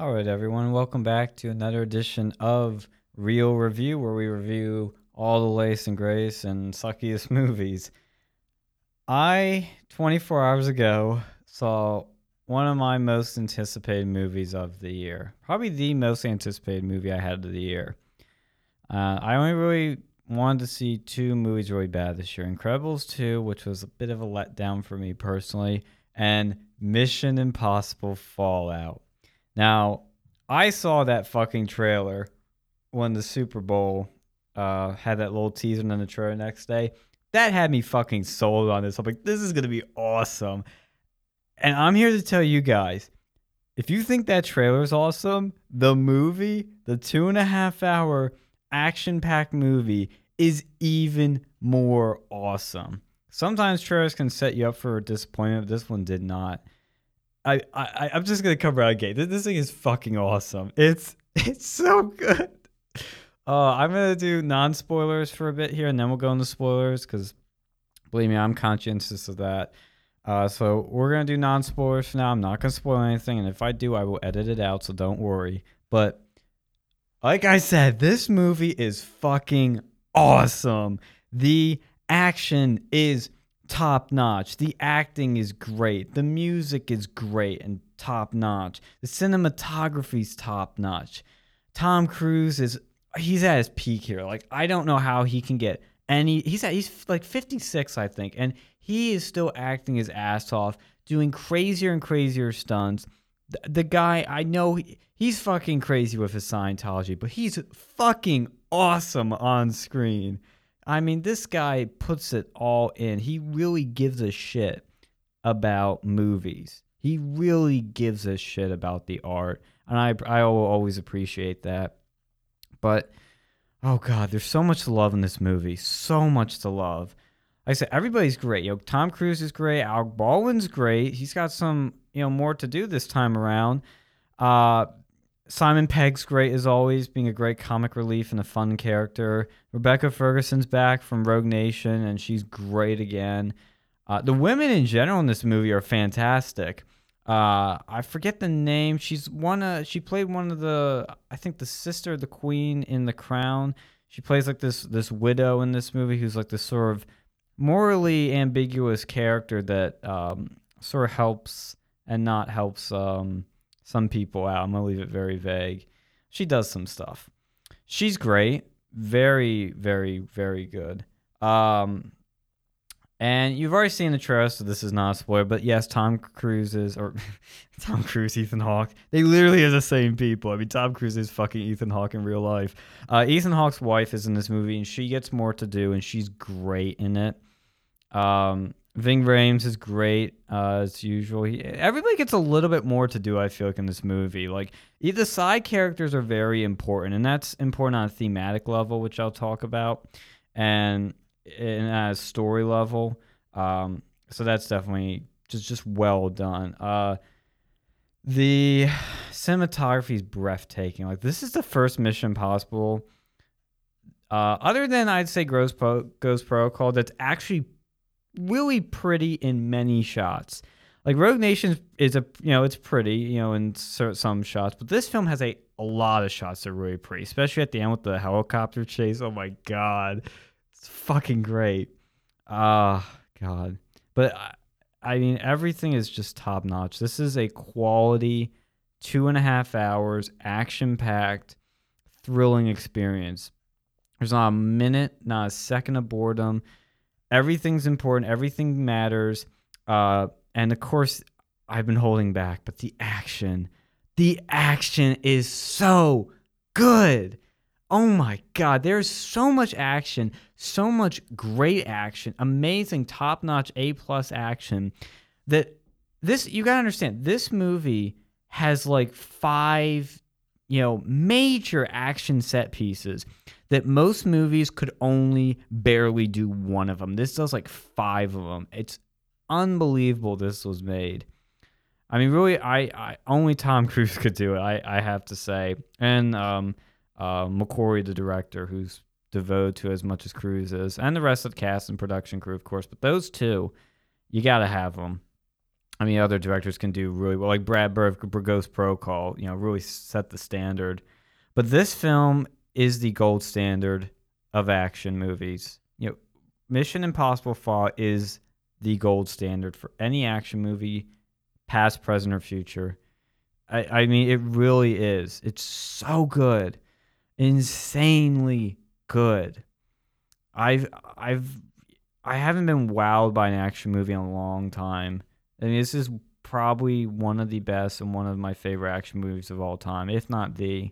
All right, everyone, welcome back to another edition of Real Review, where we review all the lace and grace and suckiest movies. I, 24 hours ago, saw one of my most anticipated movies of the year. Probably the most anticipated movie I had of the year. Uh, I only really wanted to see two movies really bad this year Incredibles 2, which was a bit of a letdown for me personally, and Mission Impossible Fallout. Now, I saw that fucking trailer when the Super Bowl uh, had that little teaser then the trailer next day. That had me fucking sold on this. I'm like, this is gonna be awesome. And I'm here to tell you guys, if you think that trailer is awesome, the movie, the two and a half hour action packed movie, is even more awesome. Sometimes trailers can set you up for disappointment. but This one did not. I, I I'm just gonna come right gate. This, this thing is fucking awesome. It's it's so good. Uh, I'm gonna do non spoilers for a bit here, and then we'll go into spoilers because believe me, I'm conscientious of that. Uh, so we're gonna do non spoilers for now. I'm not gonna spoil anything, and if I do, I will edit it out. So don't worry. But like I said, this movie is fucking awesome. The action is top notch. The acting is great. The music is great and top notch. The cinematography's top notch. Tom Cruise is he's at his peak here. Like I don't know how he can get any he's at he's like 56 I think and he is still acting his ass off, doing crazier and crazier stunts. The, the guy I know he, he's fucking crazy with his Scientology, but he's fucking awesome on screen. I mean, this guy puts it all in. He really gives a shit about movies. He really gives a shit about the art, and I I will always appreciate that. But oh god, there's so much to love in this movie. So much to love. Like I said, everybody's great. You know, Tom Cruise is great. Alec Baldwin's great. He's got some you know more to do this time around. Uh, Simon Pegg's great as always, being a great comic relief and a fun character. Rebecca Ferguson's back from Rogue Nation, and she's great again. Uh, the women in general in this movie are fantastic. Uh, I forget the name. She's one. Uh, she played one of the. I think the sister of the queen in The Crown. She plays like this this widow in this movie, who's like this sort of morally ambiguous character that um, sort of helps and not helps. Um, some people out. I'm gonna leave it very vague. She does some stuff. She's great. Very, very, very good. Um, and you've already seen the trailer, so this is not a spoiler. But yes, Tom Cruise is, or Tom Cruise, Ethan Hawke. They literally are the same people. I mean, Tom Cruise is fucking Ethan Hawke in real life. Uh, Ethan Hawke's wife is in this movie, and she gets more to do, and she's great in it. Um, Ving Rhames is great uh, as usual. He, everybody gets a little bit more to do. I feel like in this movie, like the side characters are very important, and that's important on a thematic level, which I'll talk about, and and at a story level. Um, so that's definitely just just well done. Uh, the cinematography is breathtaking. Like this is the first Mission Impossible, uh, other than I'd say Ghost, Pro- Ghost Protocol, that's actually really pretty in many shots. Like Rogue Nation is a you know it's pretty you know in some shots, but this film has a, a lot of shots that are really pretty, especially at the end with the helicopter chase. Oh my god, it's fucking great. Ah, uh, god. But I, I mean, everything is just top notch. This is a quality two and a half hours, action packed, thrilling experience. There's not a minute, not a second of boredom everything's important, everything matters. Uh, and of course, I've been holding back, but the action, the action is so good. Oh my God, there's so much action, so much great action, amazing, top notch, A plus action that this, you gotta understand, this movie has like five, you know, major action set pieces that most movies could only barely do one of them. This does like five of them. It's unbelievable this was made. I mean, really, I, I only Tom Cruise could do it. I, I have to say, and um, uh, McQuarrie, the director, who's devoted to as much as Cruise is, and the rest of the cast and production crew, of course. But those two, you got to have them. I mean, other directors can do really well, like Brad Bird Ghost Protocol. You know, really set the standard. But this film is the gold standard of action movies. You know, Mission Impossible Fallout is the gold standard for any action movie, past, present, or future. I, I mean, it really is. It's so good, insanely good. I've I've I haven't been wowed by an action movie in a long time. I mean, this is probably one of the best and one of my favorite action movies of all time, if not the.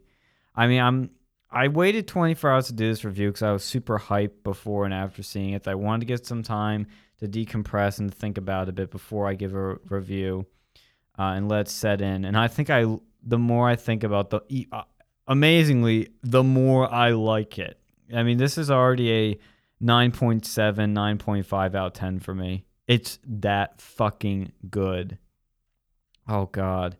I mean, I'm I waited 24 hours to do this review because I was super hyped before and after seeing it. I wanted to get some time to decompress and think about it a bit before I give a review uh, and let it set in. And I think I, the more I think about the, uh, amazingly, the more I like it. I mean, this is already a 9.7, 9.5 out of 10 for me. It's that fucking good. Oh, God.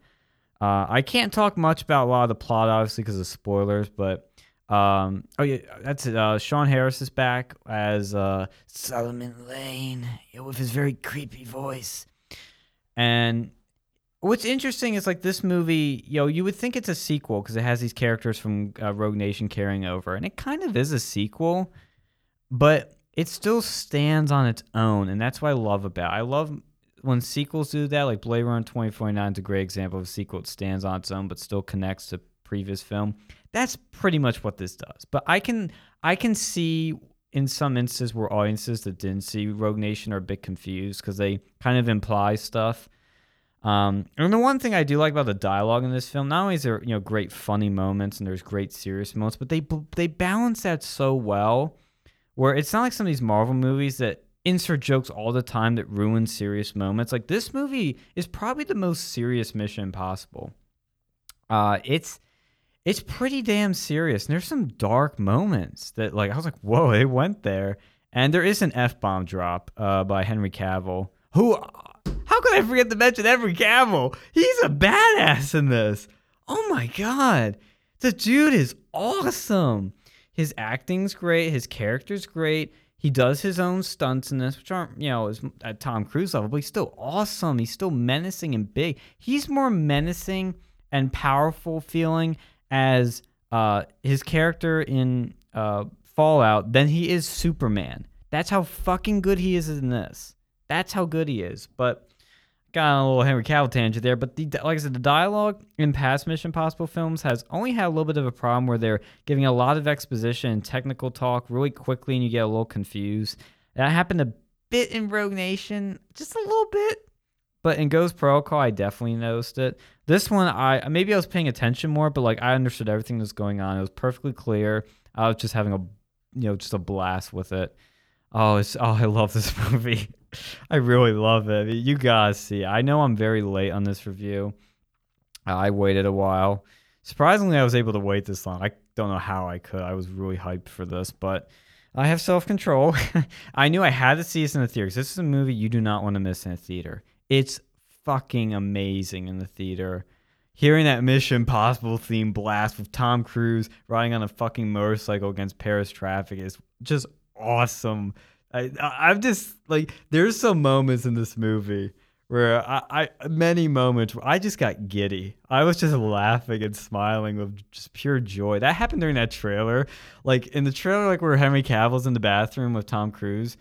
Uh, I can't talk much about a lot of the plot, obviously, because of spoilers, but um, oh yeah, that's it. Uh, Sean Harris is back as uh, Solomon Lane know, with his very creepy voice. And what's interesting is like this movie, you know, you would think it's a sequel because it has these characters from uh, Rogue Nation carrying over, and it kind of is a sequel, but it still stands on its own, and that's what I love about. It. I love when sequels do that. Like Blade Runner 2049 is a great example of a sequel that stands on its own but still connects to previous film. That's pretty much what this does. But I can I can see in some instances where audiences that didn't see Rogue Nation are a bit confused because they kind of imply stuff. Um, and the one thing I do like about the dialogue in this film, not only is there you know great funny moments and there's great serious moments, but they they balance that so well, where it's not like some of these Marvel movies that insert jokes all the time that ruin serious moments. Like this movie is probably the most serious Mission Impossible. Uh, it's it's pretty damn serious. And there's some dark moments that like I was like, whoa, they went there. And there is an F bomb drop uh, by Henry Cavill. Who how could I forget to mention Henry Cavill? He's a badass in this. Oh my god. The dude is awesome. His acting's great, his character's great. He does his own stunts in this, which aren't, you know, at Tom Cruise level, but he's still awesome. He's still menacing and big. He's more menacing and powerful feeling as uh, his character in uh, Fallout than he is Superman. That's how fucking good he is in this. That's how good he is. But got a little Henry Cavill tangent there. But the, like I said, the dialogue in past Mission Possible films has only had a little bit of a problem where they're giving a lot of exposition and technical talk really quickly, and you get a little confused. That happened a bit in Rogue Nation, just a little bit. But in Ghost Protocol, I definitely noticed it. This one, I maybe I was paying attention more, but like I understood everything that was going on. It was perfectly clear. I was just having a, you know, just a blast with it. Oh, it's oh, I love this movie. I really love it. You guys see. I know I'm very late on this review. I waited a while. Surprisingly, I was able to wait this long. I don't know how I could. I was really hyped for this, but I have self control. I knew I had to see this in the theater this is a movie you do not want to miss in a theater. It's fucking amazing in the theater. Hearing that Mission Impossible theme blast with Tom Cruise riding on a fucking motorcycle against Paris traffic is just awesome. I, I'm just like, there's some moments in this movie where I, I many moments where I just got giddy. I was just laughing and smiling with just pure joy. That happened during that trailer. Like in the trailer, like where Henry Cavill's in the bathroom with Tom Cruise,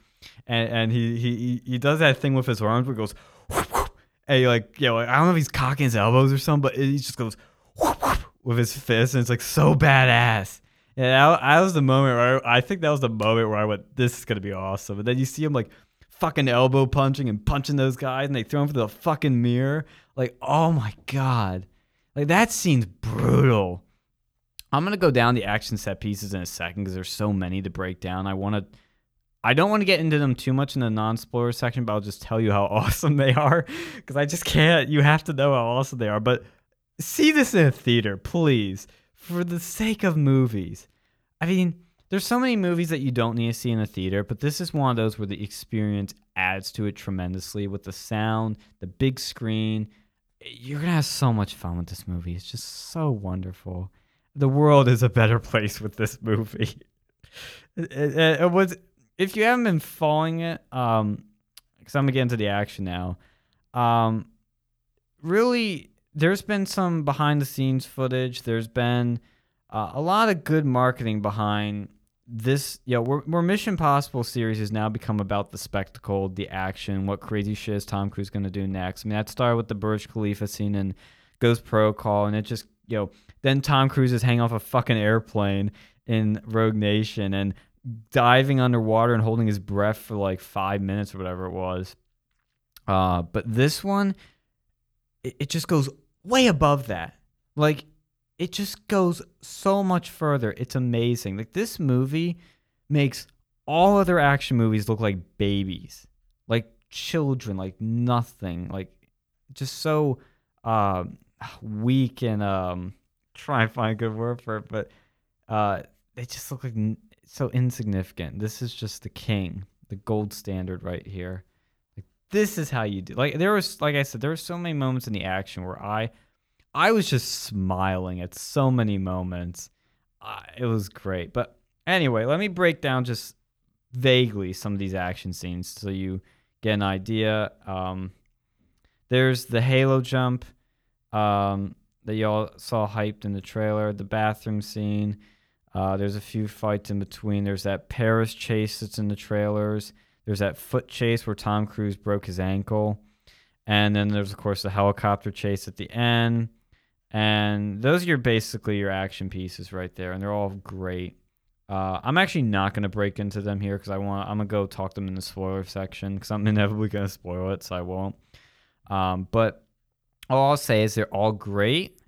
and, and he, he he does that thing with his arms where he goes, whoop, whoop, and like, you know, like, I don't know if he's cocking his elbows or something, but he just goes whoop, whoop, with his fist, and it's like so badass. And that, that was the moment where I, I think that was the moment where I went, "This is gonna be awesome." And then you see him like fucking elbow punching and punching those guys, and they throw him through the fucking mirror. Like, oh my god, like that scene's brutal. I'm gonna go down the action set pieces in a second because there's so many to break down. I want to I don't want to get into them too much in the non-spoiler section, but I'll just tell you how awesome they are because I just can't. You have to know how awesome they are. But see this in a theater, please, for the sake of movies. I mean, there's so many movies that you don't need to see in a theater, but this is one of those where the experience adds to it tremendously with the sound, the big screen. You're gonna have so much fun with this movie. It's just so wonderful. The world is a better place with this movie. It, it, it was if you haven't been following it, um, because I'm getting to the action now, um, really, there's been some behind the scenes footage. There's been uh, a lot of good marketing behind this. You know, where, where Mission Possible series has now become about the spectacle, the action, what crazy shit is Tom Cruise going to do next. I mean, that started with the Burj Khalifa scene in Ghost Protocol, and it just, you know, then Tom Cruise is hanging off a fucking airplane in Rogue Nation and diving underwater and holding his breath for like five minutes or whatever it was. Uh, but this one, it, it just goes way above that. Like, it just goes so much further. It's amazing. Like, this movie makes all other action movies look like babies, like children, like nothing, like just so uh, weak and um, try and find a good word for it, but uh, they just look like n- so insignificant. This is just the king, the gold standard right here. This is how you do. Like there was, like I said, there were so many moments in the action where I, I was just smiling at so many moments. Uh, it was great. But anyway, let me break down just vaguely some of these action scenes so you get an idea. Um, there's the Halo jump um, that y'all saw hyped in the trailer. The bathroom scene. Uh, there's a few fights in between. There's that Paris chase that's in the trailers. There's that foot chase where Tom Cruise broke his ankle. And then there's, of course, the helicopter chase at the end. And those are your basically your action pieces right there. And they're all great. Uh, I'm actually not going to break into them here because I want I'm gonna go talk them in the spoiler section because I'm inevitably gonna spoil it, so I won't. Um, but all I'll say is they're all great.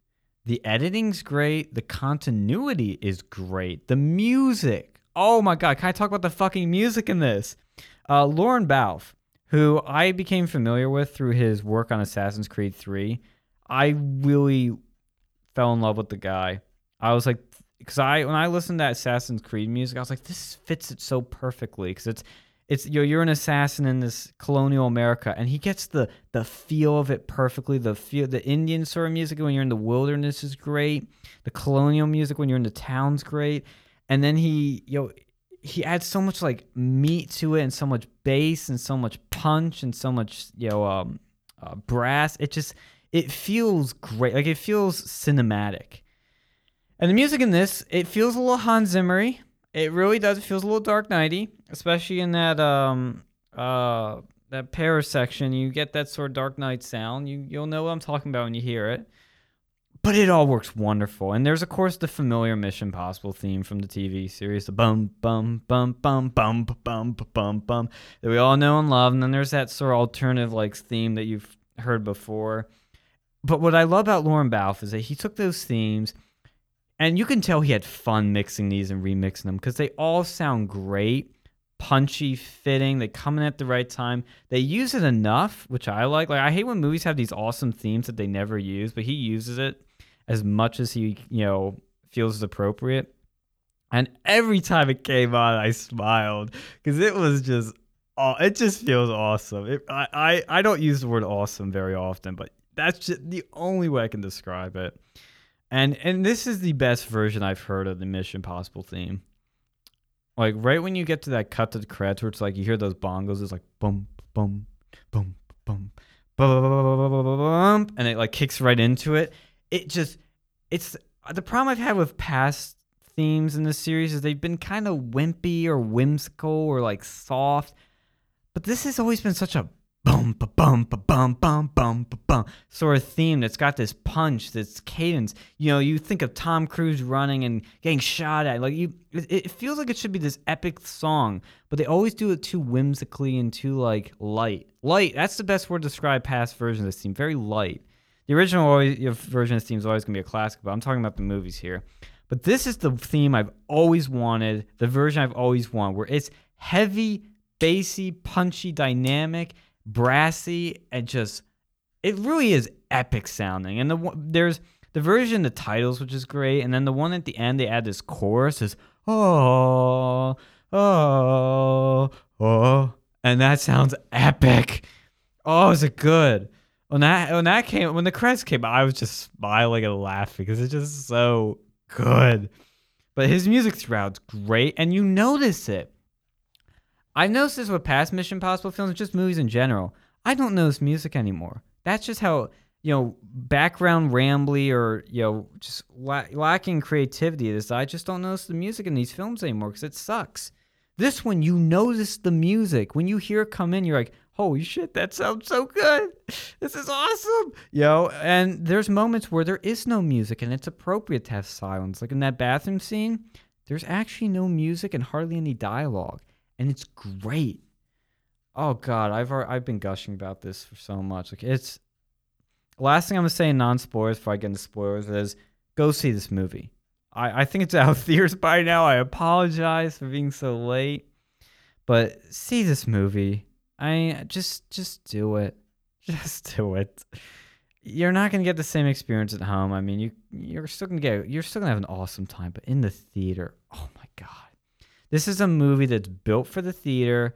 The editing's great. The continuity is great. The music. Oh my god, can I talk about the fucking music in this? Uh, Lorne Balfe, who I became familiar with through his work on Assassin's Creed 3. I really fell in love with the guy. I was like, because I when I listened to Assassin's Creed music, I was like, this fits it so perfectly because it's it's you're, you're an assassin in this colonial America, and he gets the the feel of it perfectly. The feel, the Indian sort of music when you're in the wilderness is great. The colonial music when you're in the town's great, and then he you know he adds so much like meat to it, and so much bass, and so much punch, and so much you know um, uh, brass. It just it feels great. Like it feels cinematic. And the music in this, it feels a little Hans Zimmery. It really does. It feels a little Dark Knighty, especially in that um uh that Paris section. You get that sort of Dark Knight sound. You you'll know what I'm talking about when you hear it. But it all works wonderful. And there's of course the familiar Mission Possible theme from the TV series, the bum bum bum bum bum bum bum bum that we all know and love. And then there's that sort of alternative like theme that you've heard before. But what I love about Lorne Balfe is that he took those themes and you can tell he had fun mixing these and remixing them because they all sound great, punchy, fitting. They come in at the right time. They use it enough, which I like. Like I hate when movies have these awesome themes that they never use, but he uses it as much as he, you know, feels is appropriate. And every time it came on, I smiled because it was just, oh, it just feels awesome. It, I, I, I don't use the word awesome very often, but that's just the only way I can describe it. And and this is the best version I've heard of the Mission Possible theme. Like right when you get to that cut to the credits where it's like you hear those bongos, it's like boom, boom, boom, boom, boom, and it like kicks right into it. It just it's uh, the problem I've had with past themes in this series is they've been kind of wimpy or whimsical or like soft. But this has always been such a bum ba bum ba bum bum bum bum sort of theme that's got this punch, this cadence. You know, you think of Tom Cruise running and getting shot at, like you, it, it feels like it should be this epic song, but they always do it too whimsically and too like light. Light. That's the best word to describe past versions of this theme. Very light. The original always, version of this theme is always gonna be a classic, but I'm talking about the movies here. But this is the theme I've always wanted, the version I've always wanted, where it's heavy, bassy, punchy, dynamic brassy and just it really is epic sounding. And the there's the version the titles which is great, and then the one at the end they add this chorus is oh ah, oh ah, oh, ah, and that sounds epic. Oh, is it good? When that when that came when the credits came, I was just smiling and laughing because it's just so good. But his music throughout's great, and you notice it. I've noticed this with past Mission Possible films, just movies in general. I don't notice music anymore. That's just how you know background rambly or you know just la- lacking creativity is I just don't notice the music in these films anymore because it sucks. This one you notice the music when you hear it come in, you're like, holy shit, that sounds so good. This is awesome. Yo, and there's moments where there is no music and it's appropriate to have silence. Like in that bathroom scene, there's actually no music and hardly any dialogue. And it's great. Oh god, I've I've been gushing about this for so much. Like it's last thing I'm gonna say in non-spoilers before I get into spoilers is go see this movie. I, I think it's out of theaters by now. I apologize for being so late. But see this movie. I just just do it. Just do it. You're not gonna get the same experience at home. I mean, you you're still gonna get you're still gonna have an awesome time, but in the theater, oh my god, this is a movie that's built for the theater,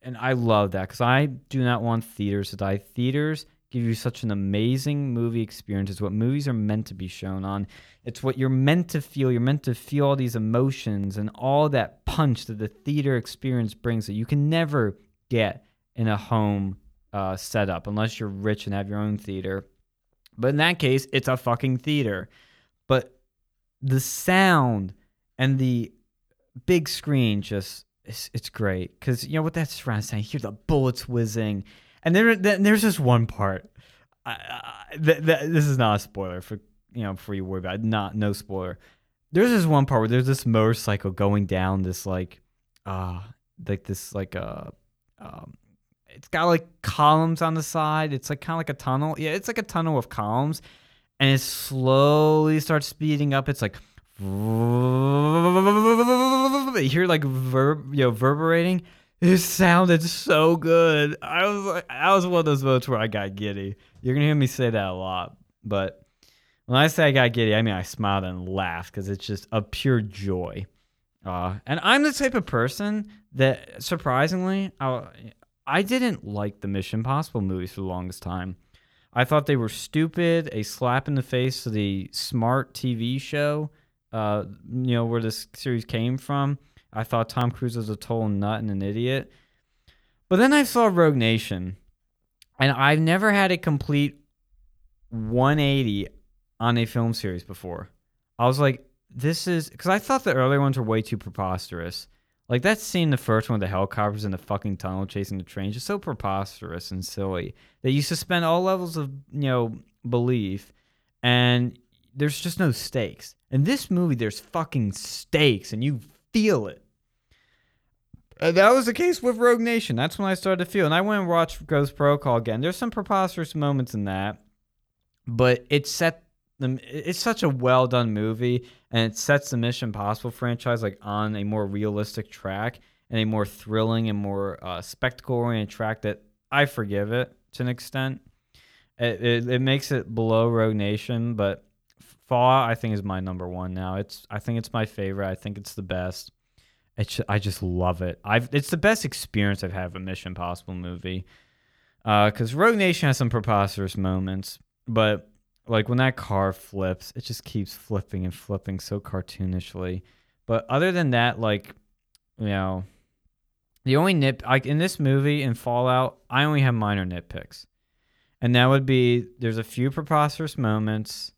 and I love that because I do not want theaters to die. Theaters give you such an amazing movie experience. It's what movies are meant to be shown on. It's what you're meant to feel. You're meant to feel all these emotions and all that punch that the theater experience brings that you can never get in a home uh, setup unless you're rich and have your own theater. But in that case, it's a fucking theater. But the sound and the big screen just it's, it's great because you know what that's surround saying. Hear the bullets whizzing, and there then there's this one part. Th- th- this is not a spoiler for you know before you worry about it. Not no spoiler. There's this one part where there's this motorcycle going down this like uh like this like uh um it's got like columns on the side. It's like kind of like a tunnel. Yeah, it's like a tunnel with columns, and it slowly starts speeding up. It's like you hear like verb, you know, reverberating. It sounded so good. I was like, I was one of those votes where I got giddy. You're gonna hear me say that a lot, but when I say I got giddy, I mean I smiled and laughed because it's just a pure joy. Uh, and I'm the type of person that surprisingly, I, I didn't like the Mission Impossible movies for the longest time. I thought they were stupid, a slap in the face to the smart TV show, uh, you know, where this series came from. I thought Tom Cruise was a total nut and an idiot. But then I saw Rogue Nation, and I've never had a complete 180 on a film series before. I was like, this is because I thought the earlier ones were way too preposterous. Like that scene, the first one with the helicopters in the fucking tunnel chasing the trains, is so preposterous and silly that you suspend all levels of you know belief, and there's just no stakes. In this movie, there's fucking stakes, and you feel it. And that was the case with Rogue Nation. That's when I started to feel, and I went and watched Ghost Protocol again. There's some preposterous moments in that, but it set them. It's such a well done movie, and it sets the Mission Impossible franchise like on a more realistic track and a more thrilling and more uh, spectacle oriented track that I forgive it to an extent. It, it, it makes it below Rogue Nation, but Fallout I think is my number one now. It's I think it's my favorite. I think it's the best. It's I just love it. I've it's the best experience I've had of a Mission Impossible movie. Because uh, Rogue Nation has some preposterous moments, but like when that car flips, it just keeps flipping and flipping so cartoonishly. But other than that, like you know, the only nip like in this movie in Fallout, I only have minor nitpicks, and that would be there's a few preposterous moments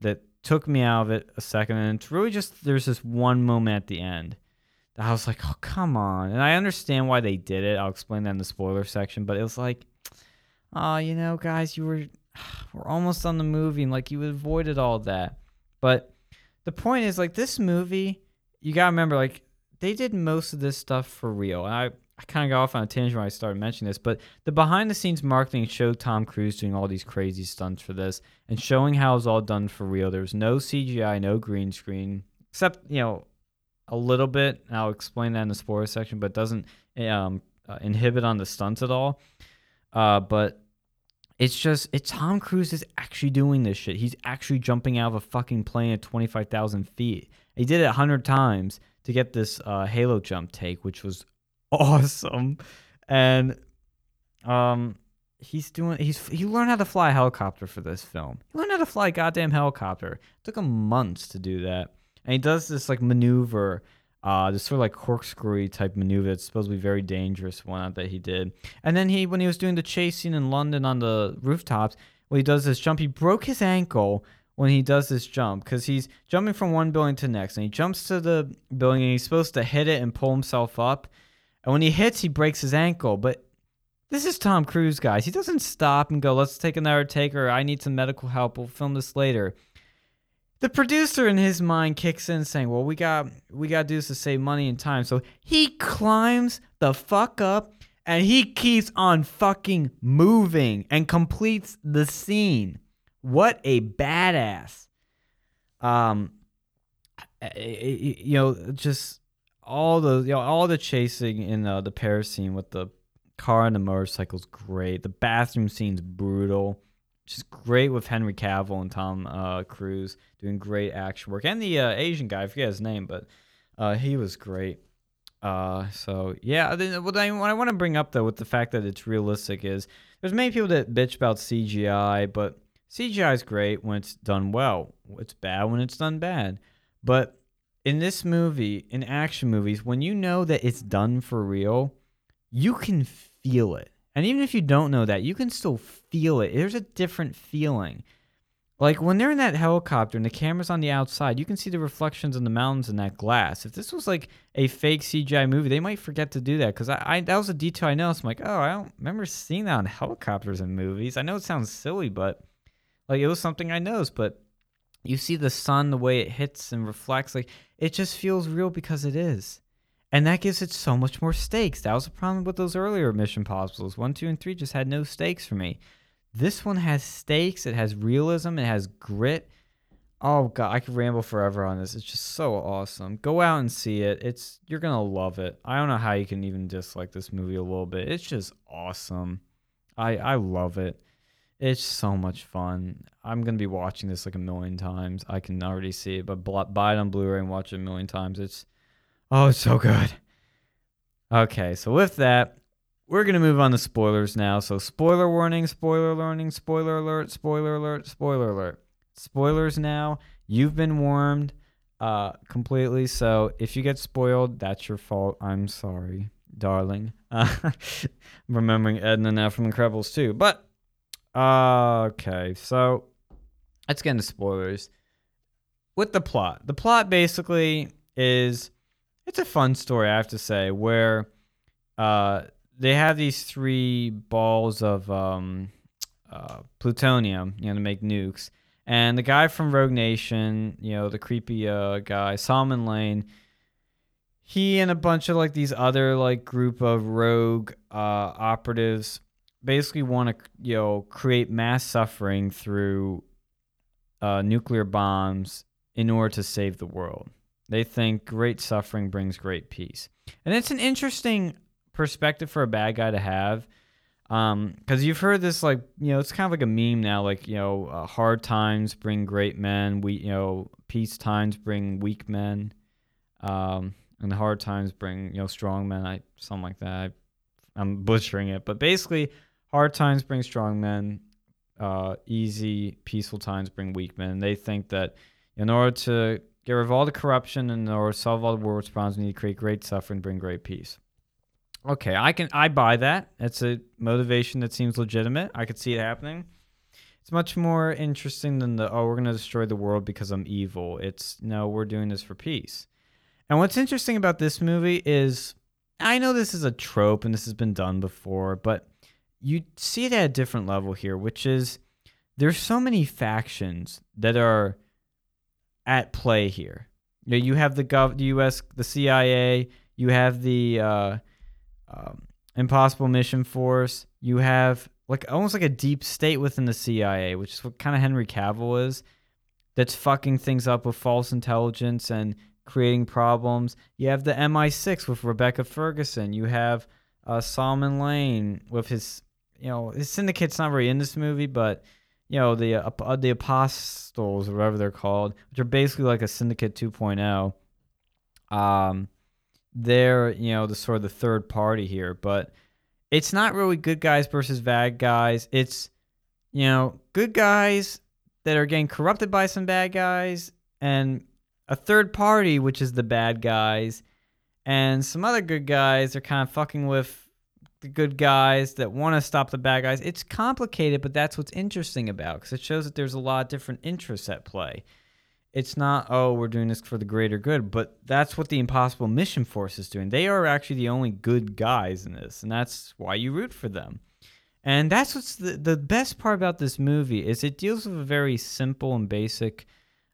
that took me out of it a second, and it's really just there's this one moment at the end that I was like, oh come on, and I understand why they did it. I'll explain that in the spoiler section, but it was like, oh, you know, guys, you were we're almost on the movie and like you avoided all that. But the point is like this movie, you gotta remember like they did most of this stuff for real. And I, I kind of got off on a tangent when I started mentioning this, but the behind the scenes marketing showed Tom Cruise doing all these crazy stunts for this and showing how it was all done for real. There was no CGI, no green screen, except, you know, a little bit. I'll explain that in the spoiler section, but doesn't um, uh, inhibit on the stunts at all. Uh, but it's just it's Tom Cruise is actually doing this shit. He's actually jumping out of a fucking plane at twenty five thousand feet. He did it hundred times to get this uh, Halo jump take, which was awesome. And um, he's doing he's he learned how to fly a helicopter for this film. He learned how to fly a goddamn helicopter. It took him months to do that. And he does this like maneuver uh, this sort of like corkscrew type maneuver that's supposed to be very dangerous one that he did. And then he, when he was doing the chase scene in London on the rooftops, when he does this jump. He broke his ankle when he does this jump because he's jumping from one building to next, and he jumps to the building and he's supposed to hit it and pull himself up. And when he hits, he breaks his ankle. But this is Tom Cruise, guys. He doesn't stop and go, "Let's take another take," or "I need some medical help. We'll film this later." The producer in his mind kicks in, saying, "Well, we got we got to do this to save money and time." So he climbs the fuck up and he keeps on fucking moving and completes the scene. What a badass. Um you know, just all the you know all the chasing in uh, the Paris scene with the car and the motorcycle's great. The bathroom scene's brutal. Just great with Henry Cavill and Tom uh, Cruise doing great action work, and the uh, Asian guy I forget his name, but uh, he was great. Uh, so yeah, what I, what I want to bring up though with the fact that it's realistic is there's many people that bitch about CGI, but CGI is great when it's done well. It's bad when it's done bad. But in this movie, in action movies, when you know that it's done for real, you can feel it. And even if you don't know that, you can still feel it. There's a different feeling. Like when they're in that helicopter and the camera's on the outside, you can see the reflections in the mountains in that glass. If this was like a fake CGI movie, they might forget to do that because I, I, that was a detail I noticed. I'm like, oh, I don't remember seeing that on helicopters in movies. I know it sounds silly, but like it was something I noticed. But you see the sun, the way it hits and reflects, like it just feels real because it is. And that gives it so much more stakes. That was the problem with those earlier Mission Possibles. One, two, and three just had no stakes for me. This one has stakes. It has realism. It has grit. Oh god, I could ramble forever on this. It's just so awesome. Go out and see it. It's you're gonna love it. I don't know how you can even dislike this movie a little bit. It's just awesome. I I love it. It's so much fun. I'm gonna be watching this like a million times. I can already see it, but buy it on Blu-ray and watch it a million times. It's oh, it's so good. Okay, so with that, we're gonna move on to spoilers now. So spoiler warning, spoiler warning, spoiler alert, spoiler alert, spoiler alert. Spoilers now. You've been warned uh completely. So if you get spoiled, that's your fault. I'm sorry, darling. Uh, remembering Edna now from Incredibles 2. But uh, okay, so let's get into spoilers. With the plot, the plot basically is it's a fun story, I have to say, where uh they have these three balls of um, uh, plutonium, you know, to make nukes. And the guy from Rogue Nation, you know, the creepy uh, guy, Solomon Lane, he and a bunch of like these other like group of rogue uh, operatives basically want to, you know, create mass suffering through uh, nuclear bombs in order to save the world. They think great suffering brings great peace. And it's an interesting perspective for a bad guy to have. Um, because you've heard this like you know it's kind of like a meme now, like you know uh, hard times bring great men, we you know peace times bring weak men, um, and hard times bring you know strong men. I something like that. I, am butchering it, but basically hard times bring strong men, uh, easy peaceful times bring weak men. They think that in order to get rid of all the corruption and or solve all the world's problems, we need to create great suffering, bring great peace. Okay, I can I buy that. It's a motivation that seems legitimate. I could see it happening. It's much more interesting than the oh we're gonna destroy the world because I'm evil. It's no, we're doing this for peace. And what's interesting about this movie is I know this is a trope and this has been done before, but you see it at a different level here, which is there's so many factions that are at play here. You, know, you have the gov, the U.S., the CIA. You have the uh, um, Impossible Mission Force. You have like almost like a deep state within the CIA, which is what kind of Henry Cavill is. That's fucking things up with false intelligence and creating problems. You have the MI6 with Rebecca Ferguson. You have uh, Solomon Lane with his, you know, his syndicate's not very in this movie, but you know the uh, the apostles or whatever they're called, which are basically like a syndicate 2.0. Um, they're you know the sort of the third party here, but it's not really good guys versus bad guys. It's you know good guys that are getting corrupted by some bad guys, and a third party which is the bad guys, and some other good guys are kind of fucking with the good guys that want to stop the bad guys. It's complicated, but that's what's interesting about because it shows that there's a lot of different interests at play. It's not, oh, we're doing this for the greater good, but that's what the Impossible Mission Force is doing. They are actually the only good guys in this, and that's why you root for them. And that's what's the, the best part about this movie is it deals with a very simple and basic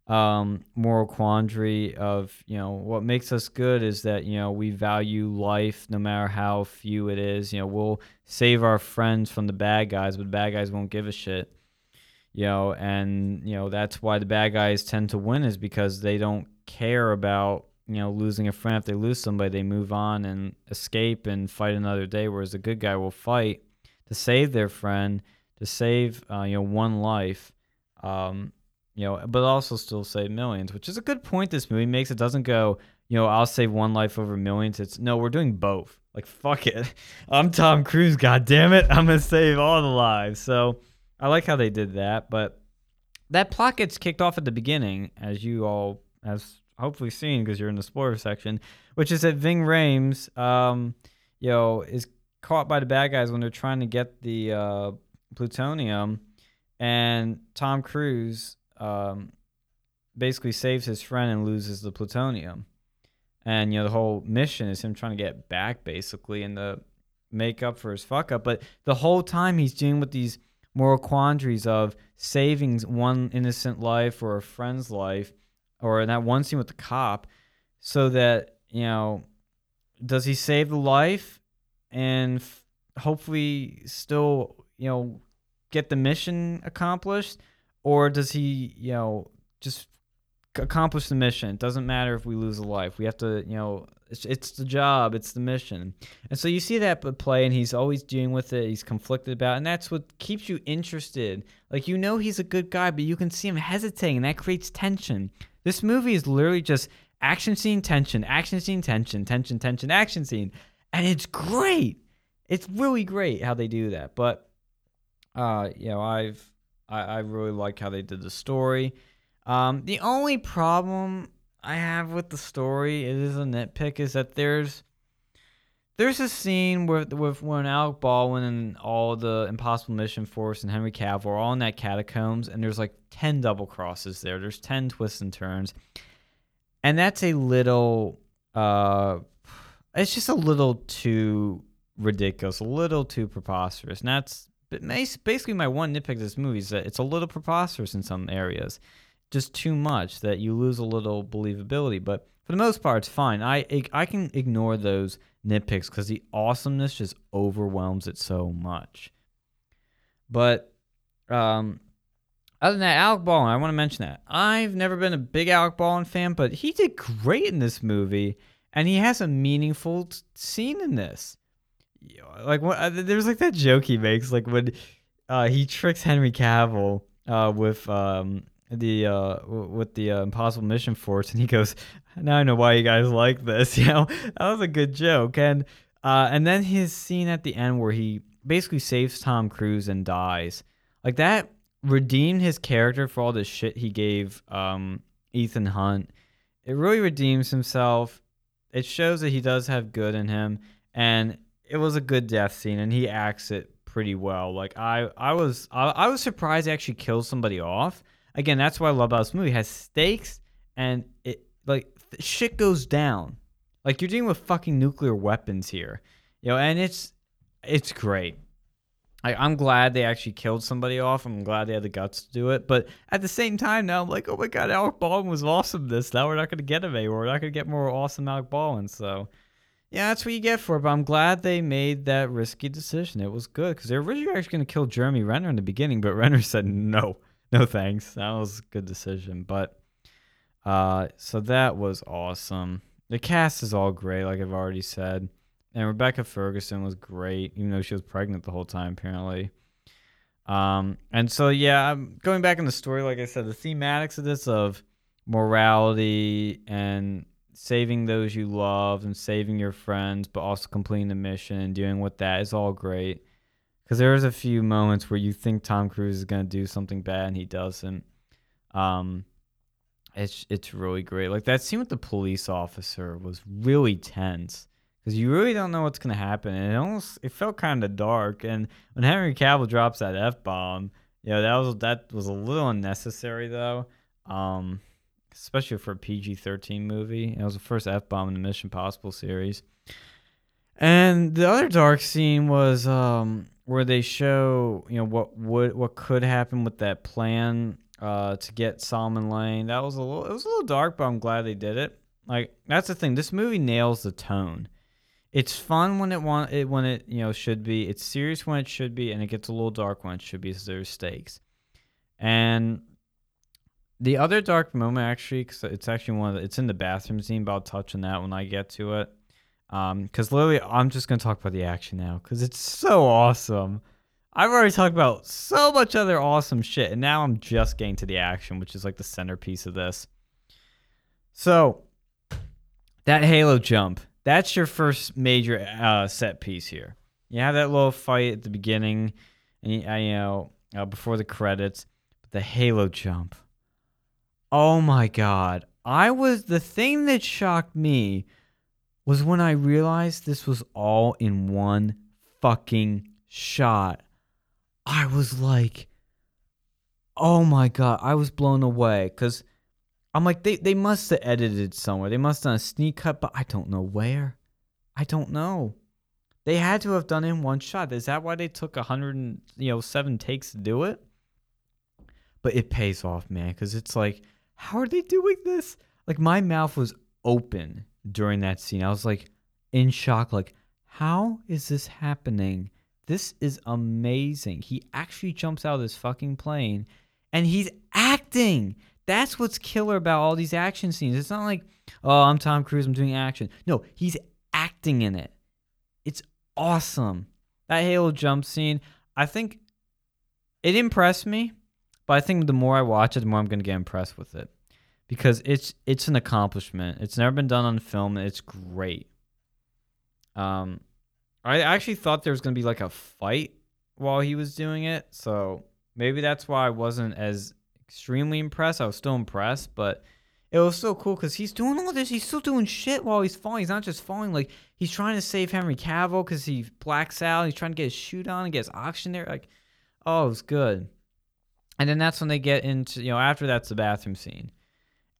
um, moral quandary of you know what makes us good is that you know we value life no matter how few it is. You know we'll save our friends from the bad guys, but the bad guys won't give a shit. You know, and you know that's why the bad guys tend to win is because they don't care about you know losing a friend. If they lose somebody, they move on and escape and fight another day. Whereas the good guy will fight to save their friend, to save uh, you know one life. Um, you know, but also still save millions, which is a good point this movie makes. It doesn't go, you know, I'll save one life over millions. It's no, we're doing both. Like fuck it. I'm Tom Cruise, god damn it. I'm gonna save all the lives. So I like how they did that, but that plot gets kicked off at the beginning, as you all have hopefully seen because you're in the spoiler section, which is that Ving Rhames, um, you know, is caught by the bad guys when they're trying to get the uh, plutonium, and Tom Cruise um, basically saves his friend and loses the plutonium. And you know the whole mission is him trying to get back basically and to make up for his fuck up. But the whole time he's dealing with these moral quandaries of saving one innocent life or a friend's life, or that one scene with the cop, so that you know, does he save the life and f- hopefully still you know get the mission accomplished? or does he, you know, just accomplish the mission? It doesn't matter if we lose a life. We have to, you know, it's, it's the job, it's the mission. And so you see that play, and he's always dealing with it. He's conflicted about, it, and that's what keeps you interested. Like you know he's a good guy, but you can see him hesitating, and that creates tension. This movie is literally just action scene, tension, action scene, tension, tension, tension, action scene, and it's great. It's really great how they do that. But uh, you know, I've I, I really like how they did the story. Um, the only problem I have with the story, is a nitpick, is that there's there's a scene with with when Alec Baldwin and all the Impossible Mission Force and Henry Cavill are all in that catacombs, and there's like ten double crosses there. There's ten twists and turns, and that's a little. Uh, it's just a little too ridiculous, a little too preposterous, and that's basically, my one nitpick of this movie is that it's a little preposterous in some areas, just too much that you lose a little believability. But for the most part, it's fine. I I can ignore those nitpicks because the awesomeness just overwhelms it so much. But um, other than that, Alec Baldwin, I want to mention that I've never been a big Alec Baldwin fan, but he did great in this movie, and he has a meaningful scene in this like what uh, there's like that joke he makes like when uh, he tricks Henry Cavill uh, with um, the uh, with the uh, Impossible Mission Force, and he goes, "Now I know why you guys like this." You know, that was a good joke, and uh, and then his scene at the end where he basically saves Tom Cruise and dies, like that redeemed his character for all the shit he gave um, Ethan Hunt. It really redeems himself. It shows that he does have good in him, and it was a good death scene, and he acts it pretty well. Like I, I was, I, I was surprised he actually kills somebody off. Again, that's what I love about this movie. It has stakes, and it like shit goes down. Like you're dealing with fucking nuclear weapons here, you know, and it's it's great. I, I'm glad they actually killed somebody off. I'm glad they had the guts to do it. But at the same time, now I'm like, oh my god, Alec Baldwin was awesome. This now we're not gonna get him anymore. We're not gonna get more awesome Alec Baldwin. So yeah, that's what you get for it. But I'm glad they made that risky decision. It was good because they were originally actually going to kill Jeremy Renner in the beginning, but Renner said no, no thanks. That was a good decision. But uh, so that was awesome. The cast is all great, like I've already said, and Rebecca Ferguson was great, even though she was pregnant the whole time apparently. Um, and so yeah, I'm going back in the story. Like I said, the thematics of this of morality and saving those you love and saving your friends, but also completing the mission and doing with that is all great. Because there was a few moments where you think Tom Cruise is gonna do something bad and he doesn't. Um, it's it's really great. Like that scene with the police officer was really tense because you really don't know what's gonna happen, and it almost it felt kind of dark. And when Henry Cavill drops that f bomb, you know that was that was a little unnecessary though, um, especially for a PG thirteen movie. It was the first f bomb in the Mission Possible series. And the other dark scene was um, where they show you know what would what could happen with that plan uh, to get Solomon Lane. That was a little it was a little dark, but I'm glad they did it. Like that's the thing. This movie nails the tone. It's fun when it want it when it you know should be. It's serious when it should be, and it gets a little dark when it should be. because there's stakes. And the other dark moment actually, cause it's actually one of the, it's in the bathroom scene, but I'll touch on that when I get to it. Um, because literally, I'm just gonna talk about the action now, because it's so awesome. I've already talked about so much other awesome shit, and now I'm just getting to the action, which is like the centerpiece of this. So, that Halo jump, that's your first major uh, set piece here. You have that little fight at the beginning, and you, uh, you know uh, before the credits, the Halo jump. Oh my god! I was the thing that shocked me was when I realized this was all in one fucking shot. I was like, oh my god! I was blown away because I'm like, they, they must have edited somewhere. They must have done a sneak cut, but I don't know where. I don't know. They had to have done it in one shot. Is that why they took a hundred and you know seven takes to do it? But it pays off, man, because it's like, how are they doing this? Like my mouth was open during that scene. I was like in shock, like, how is this happening? This is amazing. He actually jumps out of this fucking plane and he's acting. That's what's killer about all these action scenes. It's not like, oh, I'm Tom Cruise, I'm doing action. No, he's acting in it. It's awesome. That Halo jump scene, I think it impressed me, but I think the more I watch it, the more I'm gonna get impressed with it. Because it's it's an accomplishment. It's never been done on film. It's great. Um I actually thought there was gonna be like a fight while he was doing it, so maybe that's why I wasn't as extremely impressed. I was still impressed, but it was so cool because he's doing all this. He's still doing shit while he's falling. He's not just falling. Like he's trying to save Henry Cavill because he blacks out. He's trying to get his chute on and get his oxygen there. Like, oh, it was good. And then that's when they get into you know after that's the bathroom scene,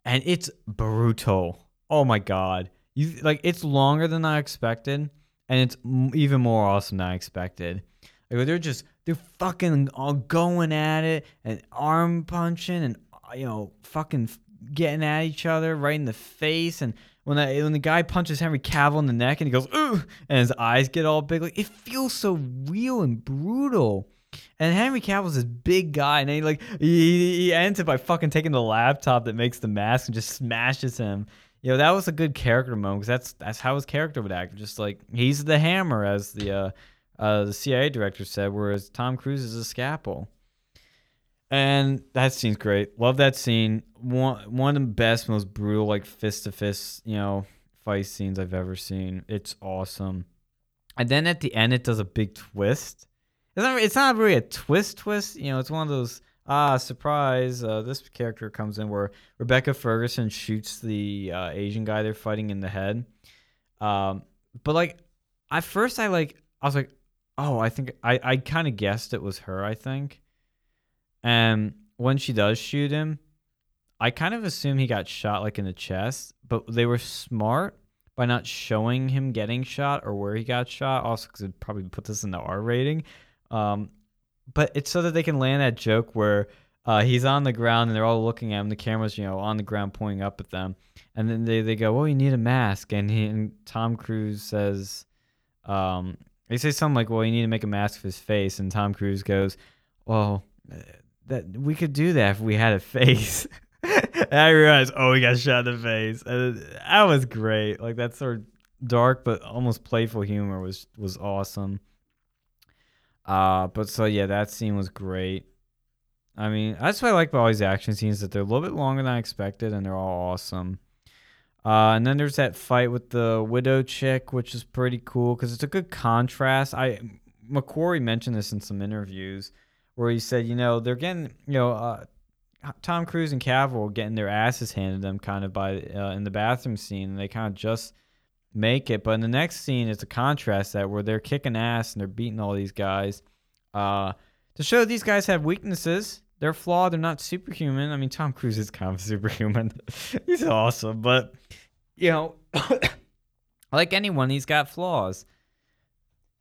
and it's brutal. Oh my god, you like it's longer than I expected, and it's even more awesome than I expected. Like they're just they're fucking all going at it and arm punching and uh, you know fucking getting at each other right in the face and when the when the guy punches Henry Cavill in the neck and he goes ooh and his eyes get all big like it feels so real and brutal. And Henry Cavill's this big guy, and he like he, he ends it by fucking taking the laptop that makes the mask and just smashes him. You know that was a good character moment because that's that's how his character would act. Just like he's the hammer, as the uh, uh, the CIA director said, whereas Tom Cruise is a scalpel. And that scene's great. Love that scene. One one of the best, most brutal, like fist to fist, you know, fight scenes I've ever seen. It's awesome. And then at the end, it does a big twist. It's not. It's not really a twist. Twist. You know, it's one of those ah surprise. Uh, this character comes in where Rebecca Ferguson shoots the uh, Asian guy they're fighting in the head. Um, but like at first, I like I was like, oh, I think I, I kind of guessed it was her, I think. And when she does shoot him, I kind of assume he got shot like in the chest, but they were smart by not showing him getting shot or where he got shot. Also, because it probably put this in the R rating. Um, but it's so that they can land that joke where uh, he's on the ground and they're all looking at him. The camera's you know on the ground pointing up at them, and then they, they go, "Well, you need a mask," and he and Tom Cruise says, um, they say something like, "Well, you need to make a mask of his face," and Tom Cruise goes, "Well, that we could do that if we had a face." and I realized, oh, he got shot in the face. And that was great. Like that sort of dark but almost playful humor was was awesome. Uh, but so yeah, that scene was great. I mean, that's what I like about all these action scenes that they're a little bit longer than I expected, and they're all awesome. Uh, and then there's that fight with the widow chick, which is pretty cool because it's a good contrast. I McQuarrie mentioned this in some interviews where he said, you know, they're getting, you know, uh, Tom Cruise and Cavill getting their asses handed them kind of by uh, in the bathroom scene. And they kind of just make it. But in the next scene, it's a contrast that where they're kicking ass and they're beating all these guys. Uh, to show these guys have weaknesses. They're flawed. They're not superhuman. I mean, Tom Cruise is kind of superhuman. he's awesome, but you know, like anyone, he's got flaws.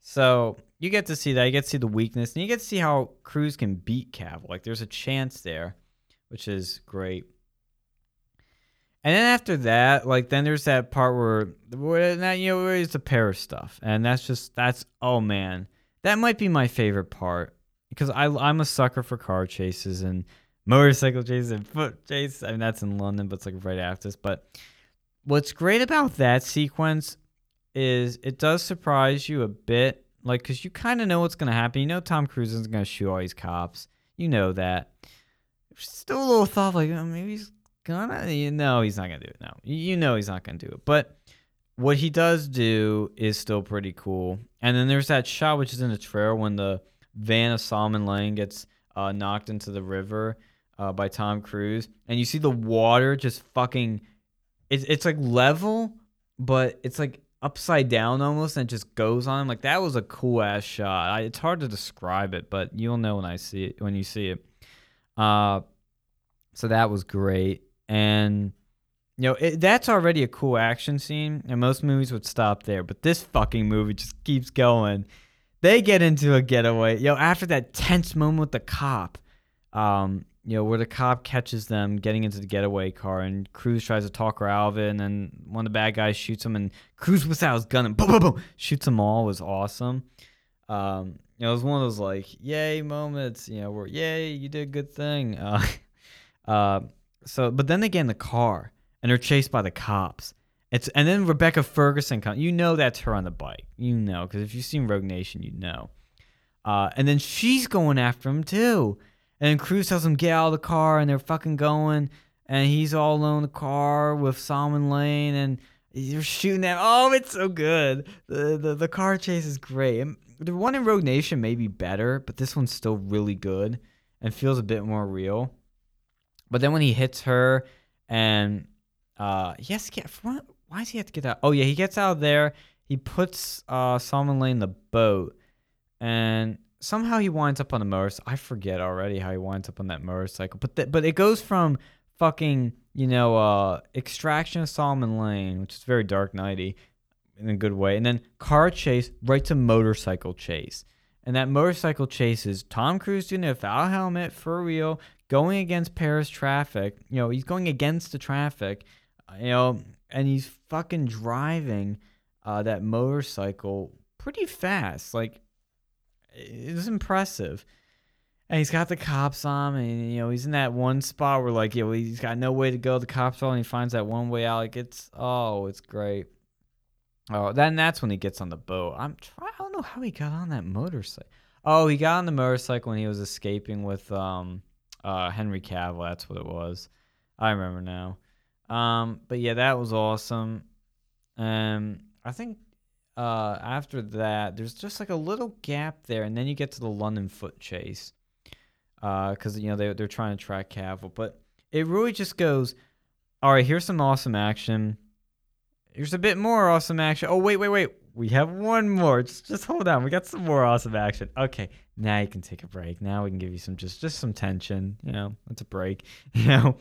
So you get to see that. You get to see the weakness, and you get to see how Cruise can beat Cavill. Like there's a chance there, which is great. And then after that, like then there's that part where where that you know where the Paris stuff, and that's just that's oh man, that might be my favorite part because I I'm a sucker for car chases and motorcycle chases and foot chases. I mean that's in London, but it's like right after this. But what's great about that sequence is it does surprise you a bit, like because you kind of know what's gonna happen. You know Tom Cruise isn't gonna shoot all these cops. You know that. Still a little thought like oh, maybe he's gonna. You know he's not gonna do it. No, you know he's not gonna do it. But what he does do is still pretty cool. And then there's that shot which is in the trailer when the van of Solomon Lane gets uh, knocked into the river uh, by Tom Cruise, and you see the water just fucking. It's it's like level, but it's like upside down almost, and it just goes on. Like that was a cool ass shot. I, it's hard to describe it, but you'll know when I see it when you see it. Uh, so that was great and you know it, that's already a cool action scene and most movies would stop there but this fucking movie just keeps going. They get into a getaway know after that tense moment with the cop um you know where the cop catches them getting into the getaway car and Cruise tries to talk her out of it and then one of the bad guys shoots him and Cruise whips out his gun and boom boom boom shoots them all it was awesome. Um you know it was one of those like yay moments you know where yay you did a good thing. Uh uh so but then they get in the car and they're chased by the cops. It's and then Rebecca Ferguson comes. You know that's her on the bike. You know because if you've seen Rogue Nation, you know. Uh, and then she's going after him too. And Cruise tells him get out of the car, and they're fucking going. And he's all alone in the car with Solomon Lane, and you're shooting at. Oh, it's so good. The the, the car chase is great. The one in Rogue Nation may be better, but this one's still really good and feels a bit more real. But then when he hits her, and uh, he has to get. Why does he have to get out? Oh yeah, he gets out there. He puts uh, Solomon Lane in the boat, and somehow he winds up on the motorcycle. I forget already how he winds up on that motorcycle. But th- but it goes from fucking you know uh, extraction of Solomon Lane, which is very Dark Knighty in a good way, and then car chase right to motorcycle chase. And that motorcycle chase is Tom Cruise doing it without a helmet for real, going against Paris traffic. You know, he's going against the traffic, you know, and he's fucking driving uh, that motorcycle pretty fast. Like, it's impressive. And he's got the cops on, and you know he's in that one spot where like you know he's got no way to go. The cops are, and he finds that one way out. Like it's oh, it's great. Oh, then that's when he gets on the boat. I'm try, I don't know how he got on that motorcycle. Oh, he got on the motorcycle when he was escaping with um uh, Henry Cavill. That's what it was. I remember now. Um, but yeah, that was awesome. Um, I think uh, after that, there's just like a little gap there, and then you get to the London foot chase. Because uh, you know they they're trying to track Cavill, but it really just goes. All right, here's some awesome action. Here's a bit more awesome action. Oh wait, wait, wait we have one more. Just just hold on. We got some more awesome action. Okay, now you can take a break. Now we can give you some just just some tension. You know, it's a break. You know,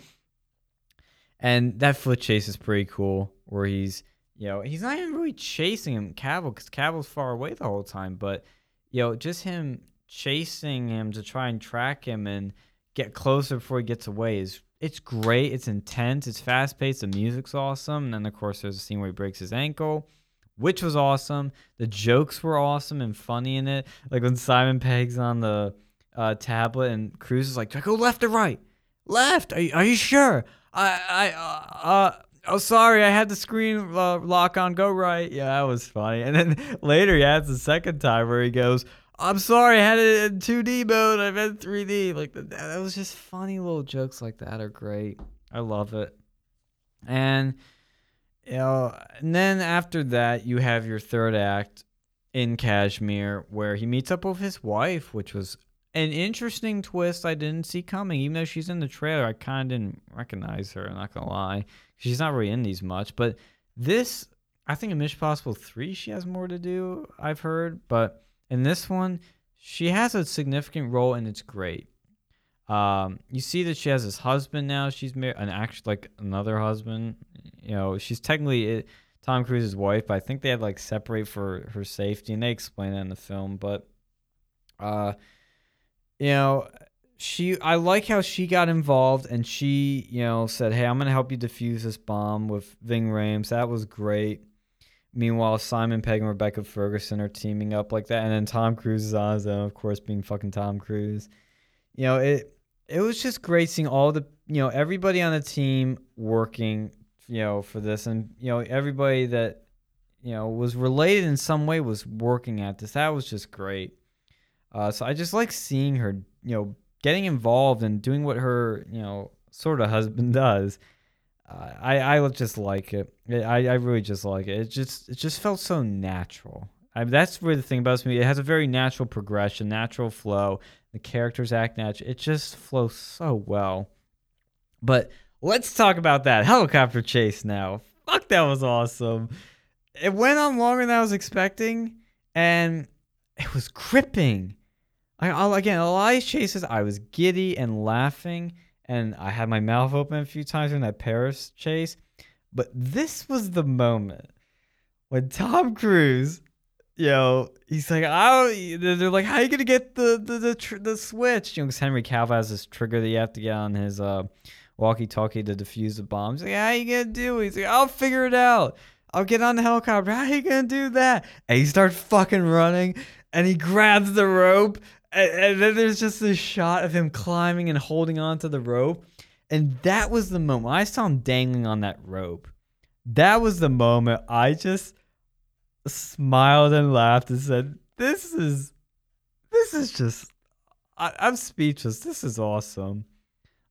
and that foot chase is pretty cool. Where he's you know he's not even really chasing him Cavill because Cavill's far away the whole time. But you know, just him chasing him to try and track him and get closer before he gets away is it's great. It's intense. It's fast paced. The music's awesome. And then of course there's a scene where he breaks his ankle which was awesome. The jokes were awesome and funny in it. Like when Simon Pegg's on the uh, tablet and Cruise is like, "Do I go left or right? Left? Are you, are you sure? I I uh, uh oh sorry, I had the screen uh, lock on. Go right. Yeah, that was funny. And then later he adds the second time where he goes, "I'm sorry, I had it in 2D mode. I meant 3D." Like that was just funny little jokes like that are great. I love it. And you know, and then after that, you have your third act in Kashmir where he meets up with his wife, which was an interesting twist I didn't see coming. Even though she's in the trailer, I kind of didn't recognize her. I'm not gonna lie, she's not really in these much. But this, I think in Mission Possible 3 she has more to do, I've heard, but in this one she has a significant role and it's great. Um, you see that she has this husband now. She's married, an actually like another husband. You know, she's technically it, Tom Cruise's wife, but I think they had like separate for her safety, and they explain that in the film. But, uh, you know, she I like how she got involved and she you know said, "Hey, I'm gonna help you defuse this bomb with Ving Rhames." That was great. Meanwhile, Simon Pegg and Rebecca Ferguson are teaming up like that, and then Tom Cruise is on his own, of course, being fucking Tom Cruise. You know, it it was just great seeing all the you know everybody on the team working you know for this, and you know everybody that you know was related in some way was working at this. That was just great. Uh, so I just like seeing her, you know, getting involved and doing what her, you know, sort of husband does uh, I I just like it. I I really just like it. It just it just felt so natural. I mean, that's really the thing about this movie. It has a very natural progression, natural flow. The characters act natural. It just flows so well. But let's talk about that helicopter chase now. Fuck, that was awesome. It went on longer than I was expecting, and it was gripping. I, I again, a lot of these chases, I was giddy and laughing and I had my mouth open a few times in that Paris chase. But this was the moment when Tom Cruise, you know, he's like, "Oh," they're like, "How are you gonna get the the the, tr- the switch?" You know, because Henry Cavill has this trigger that you have to get on his uh, walkie-talkie to defuse the bomb. He's like, "How are you gonna do it?" He's like, "I'll figure it out. I'll get on the helicopter. How are you gonna do that?" And he starts fucking running, and he grabs the rope, and, and then there's just this shot of him climbing and holding on to the rope. And that was the moment I saw him dangling on that rope. That was the moment I just smiled and laughed and said, This is, this is just, I, I'm speechless. This is awesome.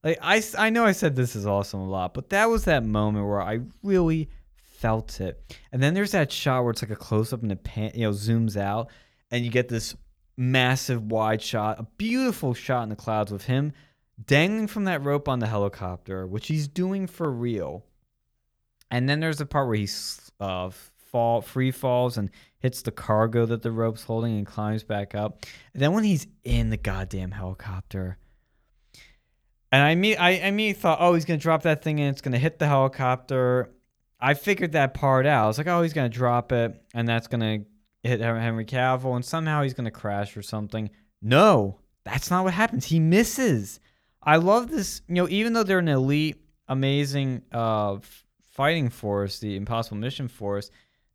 Like, I, I know I said this is awesome a lot, but that was that moment where I really felt it. And then there's that shot where it's like a close up and it pan, you know, zooms out and you get this massive wide shot, a beautiful shot in the clouds with him dangling from that rope on the helicopter, which he's doing for real. And then there's a part where he uh, fall free falls and hits the cargo that the rope's holding and climbs back up. And then when he's in the goddamn helicopter, and I mean, I, I mean, thought, oh, he's gonna drop that thing and it's gonna hit the helicopter. I figured that part out. I was like, oh, he's gonna drop it, and that's gonna hit Henry Cavill, and somehow he's gonna crash or something. No, that's not what happens. He misses. I love this. You know, even though they're an elite, amazing uh, fighting force, the Impossible Mission Force,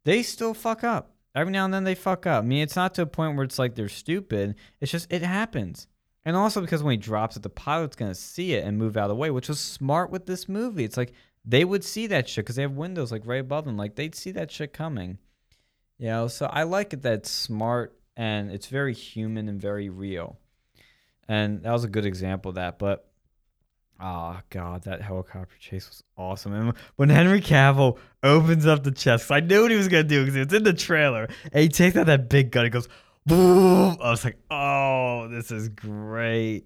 they still fuck up. Every now and then they fuck up. I mean, it's not to a point where it's like they're stupid. It's just it happens. And also because when he drops it, the pilot's gonna see it and move out of the way, which was smart with this movie. It's like they would see that shit because they have windows like right above them. Like they'd see that shit coming. You know, so I like it that it's smart and it's very human and very real. And that was a good example of that. But oh god, that helicopter chase was awesome. And when Henry Cavill opens up the chest, I knew what he was gonna do because it's in the trailer. And he takes out that big gun. He goes boom. I was like, oh, this is great.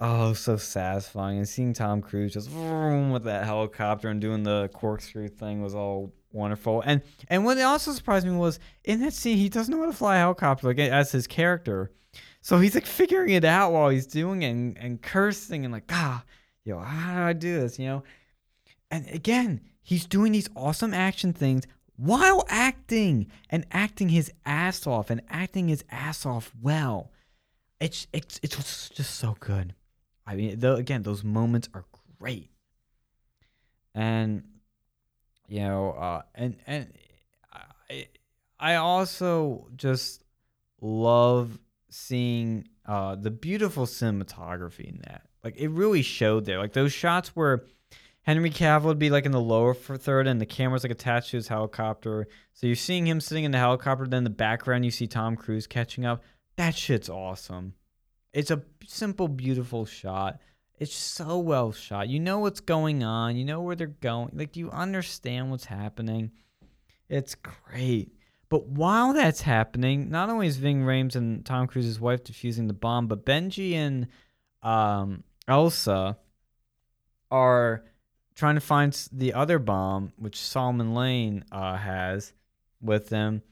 Oh, so satisfying. And seeing Tom Cruise just vroom, with that helicopter and doing the corkscrew thing was all wonderful. And and what also surprised me was in that scene he doesn't know how to fly a helicopter like as his character. So he's like figuring it out while he's doing it and, and cursing and like, ah, yo, how do I do this? You know? And again, he's doing these awesome action things while acting and acting his ass off and acting his ass off well. It's it's it's just so good. I mean, though again, those moments are great. And you know, uh, and and I I also just love seeing uh, the beautiful cinematography in that. Like it really showed there. Like those shots where Henry Cavill would be like in the lower third, and the camera's like attached to his helicopter. So you're seeing him sitting in the helicopter. Then in the background, you see Tom Cruise catching up. That shit's awesome. It's a simple, beautiful shot. It's so well shot. You know what's going on. You know where they're going. Like you understand what's happening. It's great. But while that's happening, not only is Ving Rhames and Tom Cruise's wife defusing the bomb, but Benji and um, Elsa are trying to find the other bomb, which Solomon Lane uh, has with them.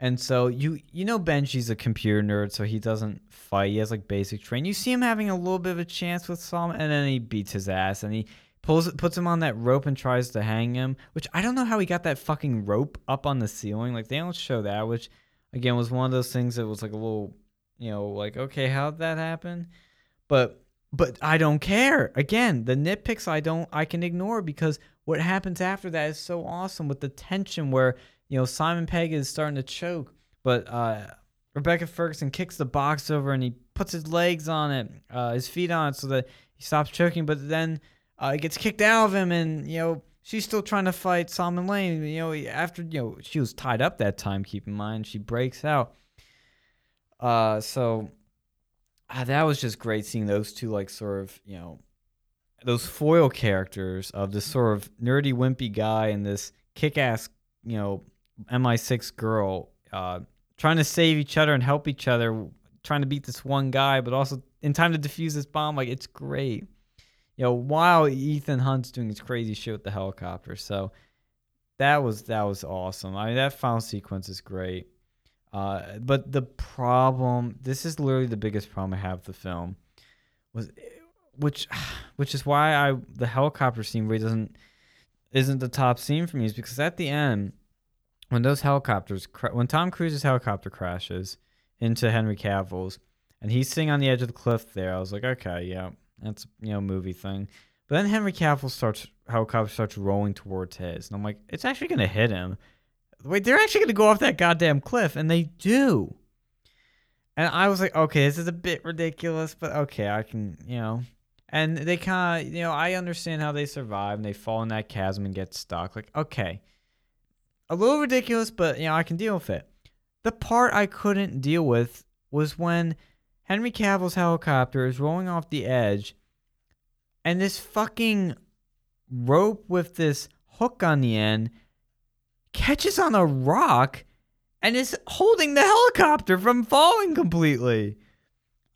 And so you you know Benji's a computer nerd, so he doesn't fight. He has like basic training. You see him having a little bit of a chance with Solomon, and then he beats his ass, and he pulls puts him on that rope and tries to hang him. Which I don't know how he got that fucking rope up on the ceiling. Like they don't show that. Which again was one of those things that was like a little, you know, like okay, how'd that happen? But but I don't care. Again, the nitpicks I don't I can ignore because what happens after that is so awesome with the tension where you know Simon Pegg is starting to choke, but uh, Rebecca Ferguson kicks the box over and he puts his legs on it, uh, his feet on it, so that he stops choking. But then uh, it gets kicked out of him, and you know she's still trying to fight Simon Lane. You know after you know she was tied up that time. Keep in mind she breaks out. Uh, so ah, that was just great seeing those two like sort of you know those foil characters of this sort of nerdy wimpy guy and this kick-ass you know mi6 girl uh, trying to save each other and help each other trying to beat this one guy but also in time to defuse this bomb like it's great. You know while ethan hunt's doing his crazy shit with the helicopter so that was that was awesome. I mean that final sequence is great uh, but the problem, this is literally the biggest problem I have with the film, was which, which is why I the helicopter scene really doesn't isn't the top scene for me is because at the end, when those helicopters, when Tom Cruise's helicopter crashes into Henry Cavill's, and he's sitting on the edge of the cliff there, I was like, okay, yeah, that's you know movie thing. But then Henry Cavill starts helicopter starts rolling towards his, and I'm like, it's actually gonna hit him wait, they're actually going to go off that goddamn cliff, and they do. And I was like, okay, this is a bit ridiculous, but okay, I can, you know. And they kind of, you know, I understand how they survive and they fall in that chasm and get stuck. Like, okay, a little ridiculous, but, you know, I can deal with it. The part I couldn't deal with was when Henry Cavill's helicopter is rolling off the edge and this fucking rope with this hook on the end catches on a rock and is holding the helicopter from falling completely.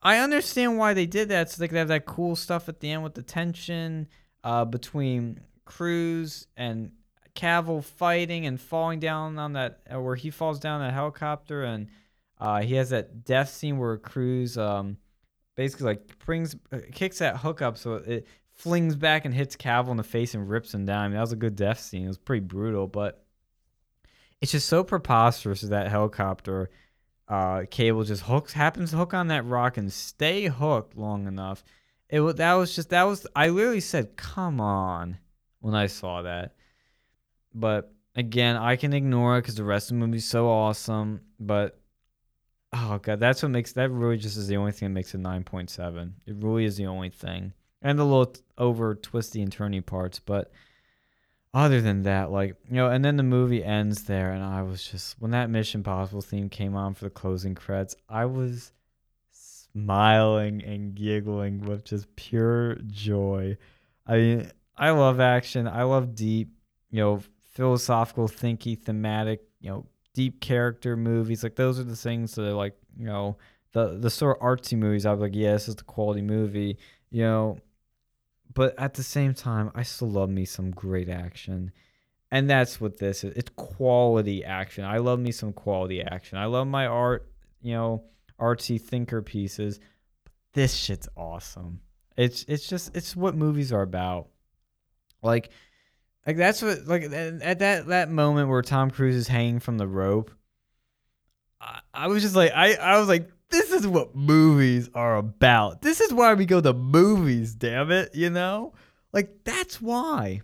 I understand why they did that, so they could have that cool stuff at the end with the tension uh, between Cruise and Cavill fighting and falling down on that, uh, where he falls down that helicopter, and uh, he has that death scene where Cruise um, basically like brings uh, kicks that hook up so it flings back and hits Cavill in the face and rips him down. I mean, that was a good death scene. It was pretty brutal, but it's just so preposterous that, helicopter uh, cable just hooks happens to hook on that rock and stay hooked long enough. It that was just that was I literally said, "Come on," when I saw that. But again, I can ignore it because the rest of the movie's so awesome. But oh god, that's what makes that really just is the only thing that makes it nine point seven. It really is the only thing, and the little over twisty and turny parts, but other than that, like you know, and then the movie ends there, and I was just when that Mission Possible theme came on for the closing credits, I was smiling and giggling with just pure joy. I mean, I love action. I love deep, you know, philosophical, thinky, thematic, you know, deep character movies. Like those are the things that are like, you know, the the sort of artsy movies. I was like, yeah, this is the quality movie. You know, but at the same time, I still love me some great action. And that's what this is. It's quality action. I love me some quality action. I love my art, you know, artsy thinker pieces. But this shit's awesome. It's it's just it's what movies are about. Like like that's what like at that that moment where Tom Cruise is hanging from the rope. I, I was just like I I was like this is what movies are about. This is why we go to movies, damn it, you know? Like that's why.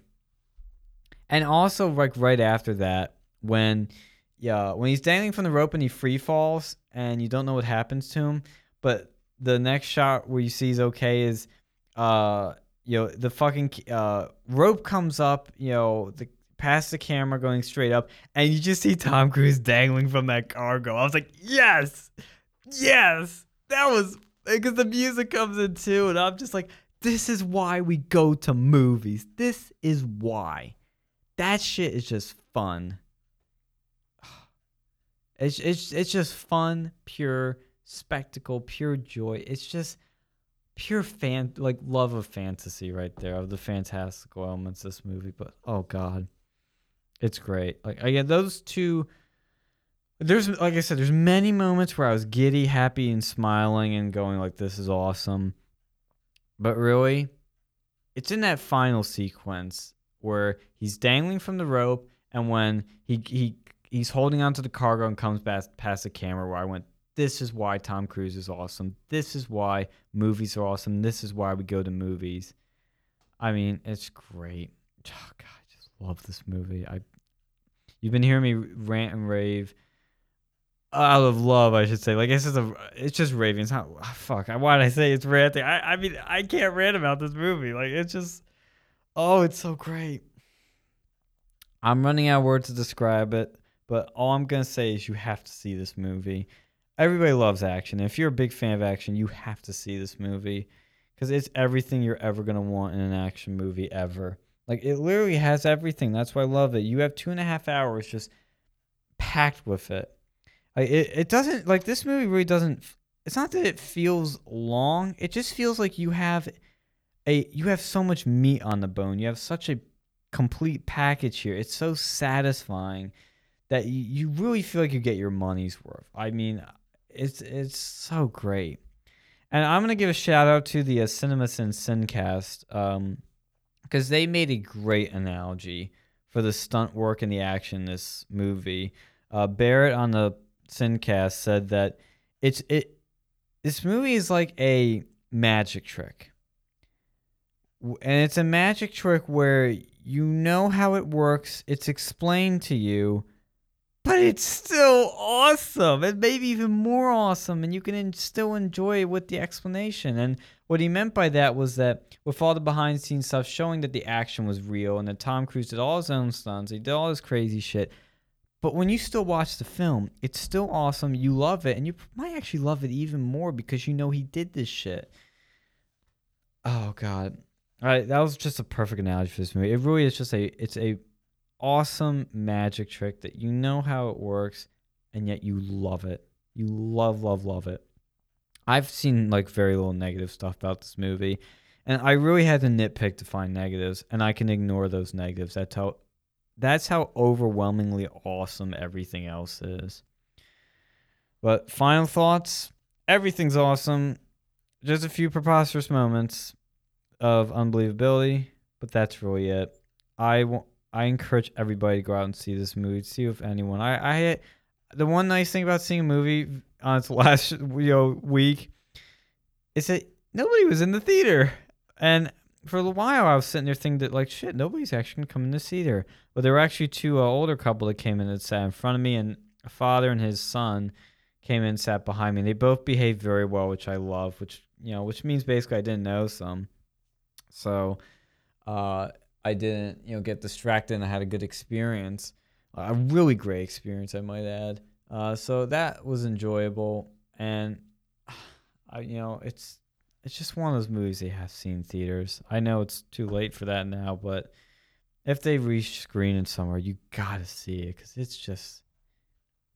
And also like right after that when yeah, when he's dangling from the rope and he free falls and you don't know what happens to him, but the next shot where you see he's okay is uh you know the fucking uh rope comes up, you know, the past the camera going straight up and you just see Tom Cruise dangling from that cargo. I was like, "Yes!" Yes, that was because the music comes in too, and I'm just like, this is why we go to movies. This is why. That shit is just fun. It's it's it's just fun, pure spectacle, pure joy. It's just pure fan like love of fantasy right there of the fantastical elements this movie. But oh god, it's great. Like again, those two. There's like I said, there's many moments where I was giddy, happy, and smiling, and going like, "This is awesome." But really, it's in that final sequence where he's dangling from the rope, and when he he he's holding onto the cargo and comes past past the camera, where I went, "This is why Tom Cruise is awesome. This is why movies are awesome. This is why we go to movies." I mean, it's great. Oh God, I just love this movie. I you've been hearing me rant and rave out of love, I should say. Like it's just a, it's just raving. It's not ah, fuck. Why did I say it's ranting? I, I mean, I can't rant about this movie. Like it's just, oh, it's so great. I'm running out of words to describe it, but all I'm gonna say is you have to see this movie. Everybody loves action. If you're a big fan of action, you have to see this movie because it's everything you're ever gonna want in an action movie ever. Like it literally has everything. That's why I love it. You have two and a half hours just packed with it like it, it doesn't like this movie really doesn't. It's not that it feels long. It just feels like you have a you have so much meat on the bone. You have such a complete package here. It's so satisfying that you, you really feel like you get your money's worth. I mean, it's it's so great. And I'm gonna give a shout out to the uh, CinemaSins Sincast um, because they made a great analogy for the stunt work and the action in this movie. Uh, Barrett on the Sincast said that it's it this movie is like a magic trick. And it's a magic trick where you know how it works, it's explained to you, but it's still awesome and maybe even more awesome and you can still enjoy it with the explanation and what he meant by that was that with all the behind the scenes stuff showing that the action was real and that tom cruise did all his own stunts he did all his crazy shit but when you still watch the film, it's still awesome. You love it, and you might actually love it even more because you know he did this shit. Oh god, all right, that was just a perfect analogy for this movie. It really is just a it's a awesome magic trick that you know how it works, and yet you love it. You love, love, love it. I've seen like very little negative stuff about this movie, and I really had to nitpick to find negatives, and I can ignore those negatives. That's how that's how overwhelmingly awesome everything else is. But final thoughts everything's awesome. Just a few preposterous moments of unbelievability, but that's really it. I, w- I encourage everybody to go out and see this movie, see if anyone. I, I the one nice thing about seeing a movie on its last you know, week is that nobody was in the theater. And for a while I was sitting there thinking that like shit, nobody's actually in to see her. But there were actually two uh, older couple that came in and sat in front of me, and a father and his son came in and sat behind me. They both behaved very well, which I love. Which you know, which means basically I didn't know some, so uh, I didn't you know get distracted and I had a good experience, a really great experience, I might add. Uh, so that was enjoyable, and I you know it's it's just one of those movies they have seen theaters. I know it's too late for that now, but if they rescreen it somewhere, you gotta see it because it's just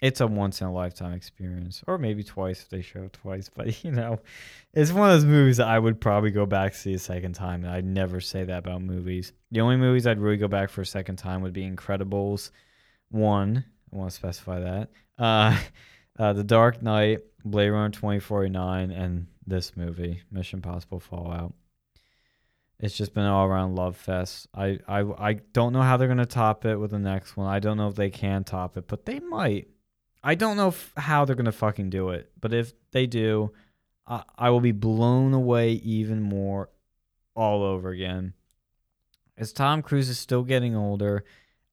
it's a once in a lifetime experience, or maybe twice if they show it twice. But you know, it's one of those movies I would probably go back see a second time, and I'd never say that about movies. The only movies I'd really go back for a second time would be Incredibles one. I want to specify that. Uh, uh, The Dark Knight, Blade Runner twenty forty nine, and this movie, Mission Impossible Fallout. It's just been all around love fest. I, I I don't know how they're gonna top it with the next one. I don't know if they can top it, but they might. I don't know if, how they're gonna fucking do it, but if they do, I, I will be blown away even more, all over again. As Tom Cruise is still getting older,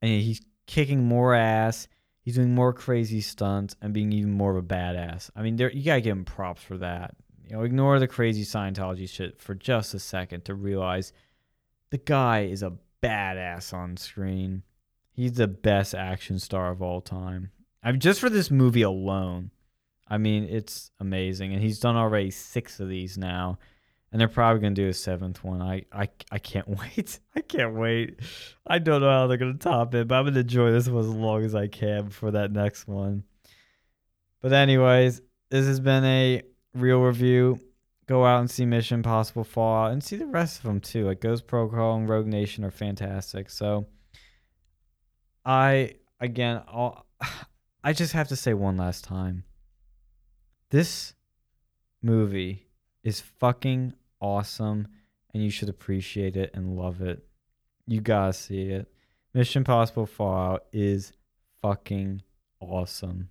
and he's kicking more ass, he's doing more crazy stunts, and being even more of a badass. I mean, there you gotta give him props for that. You know, ignore the crazy Scientology shit for just a second to realize the guy is a badass on screen. He's the best action star of all time. I mean, just for this movie alone, I mean, it's amazing. And he's done already six of these now. And they're probably going to do a seventh one. I, I, I can't wait. I can't wait. I don't know how they're going to top it, but I'm going to enjoy this one as long as I can for that next one. But, anyways, this has been a real review. go out and see Mission Impossible Fallout and see the rest of them too. Like Ghost Protocol and Rogue Nation are fantastic. So I again, I'll, I just have to say one last time. This movie is fucking awesome and you should appreciate it and love it. You gotta see it. Mission Impossible Fallout is fucking awesome.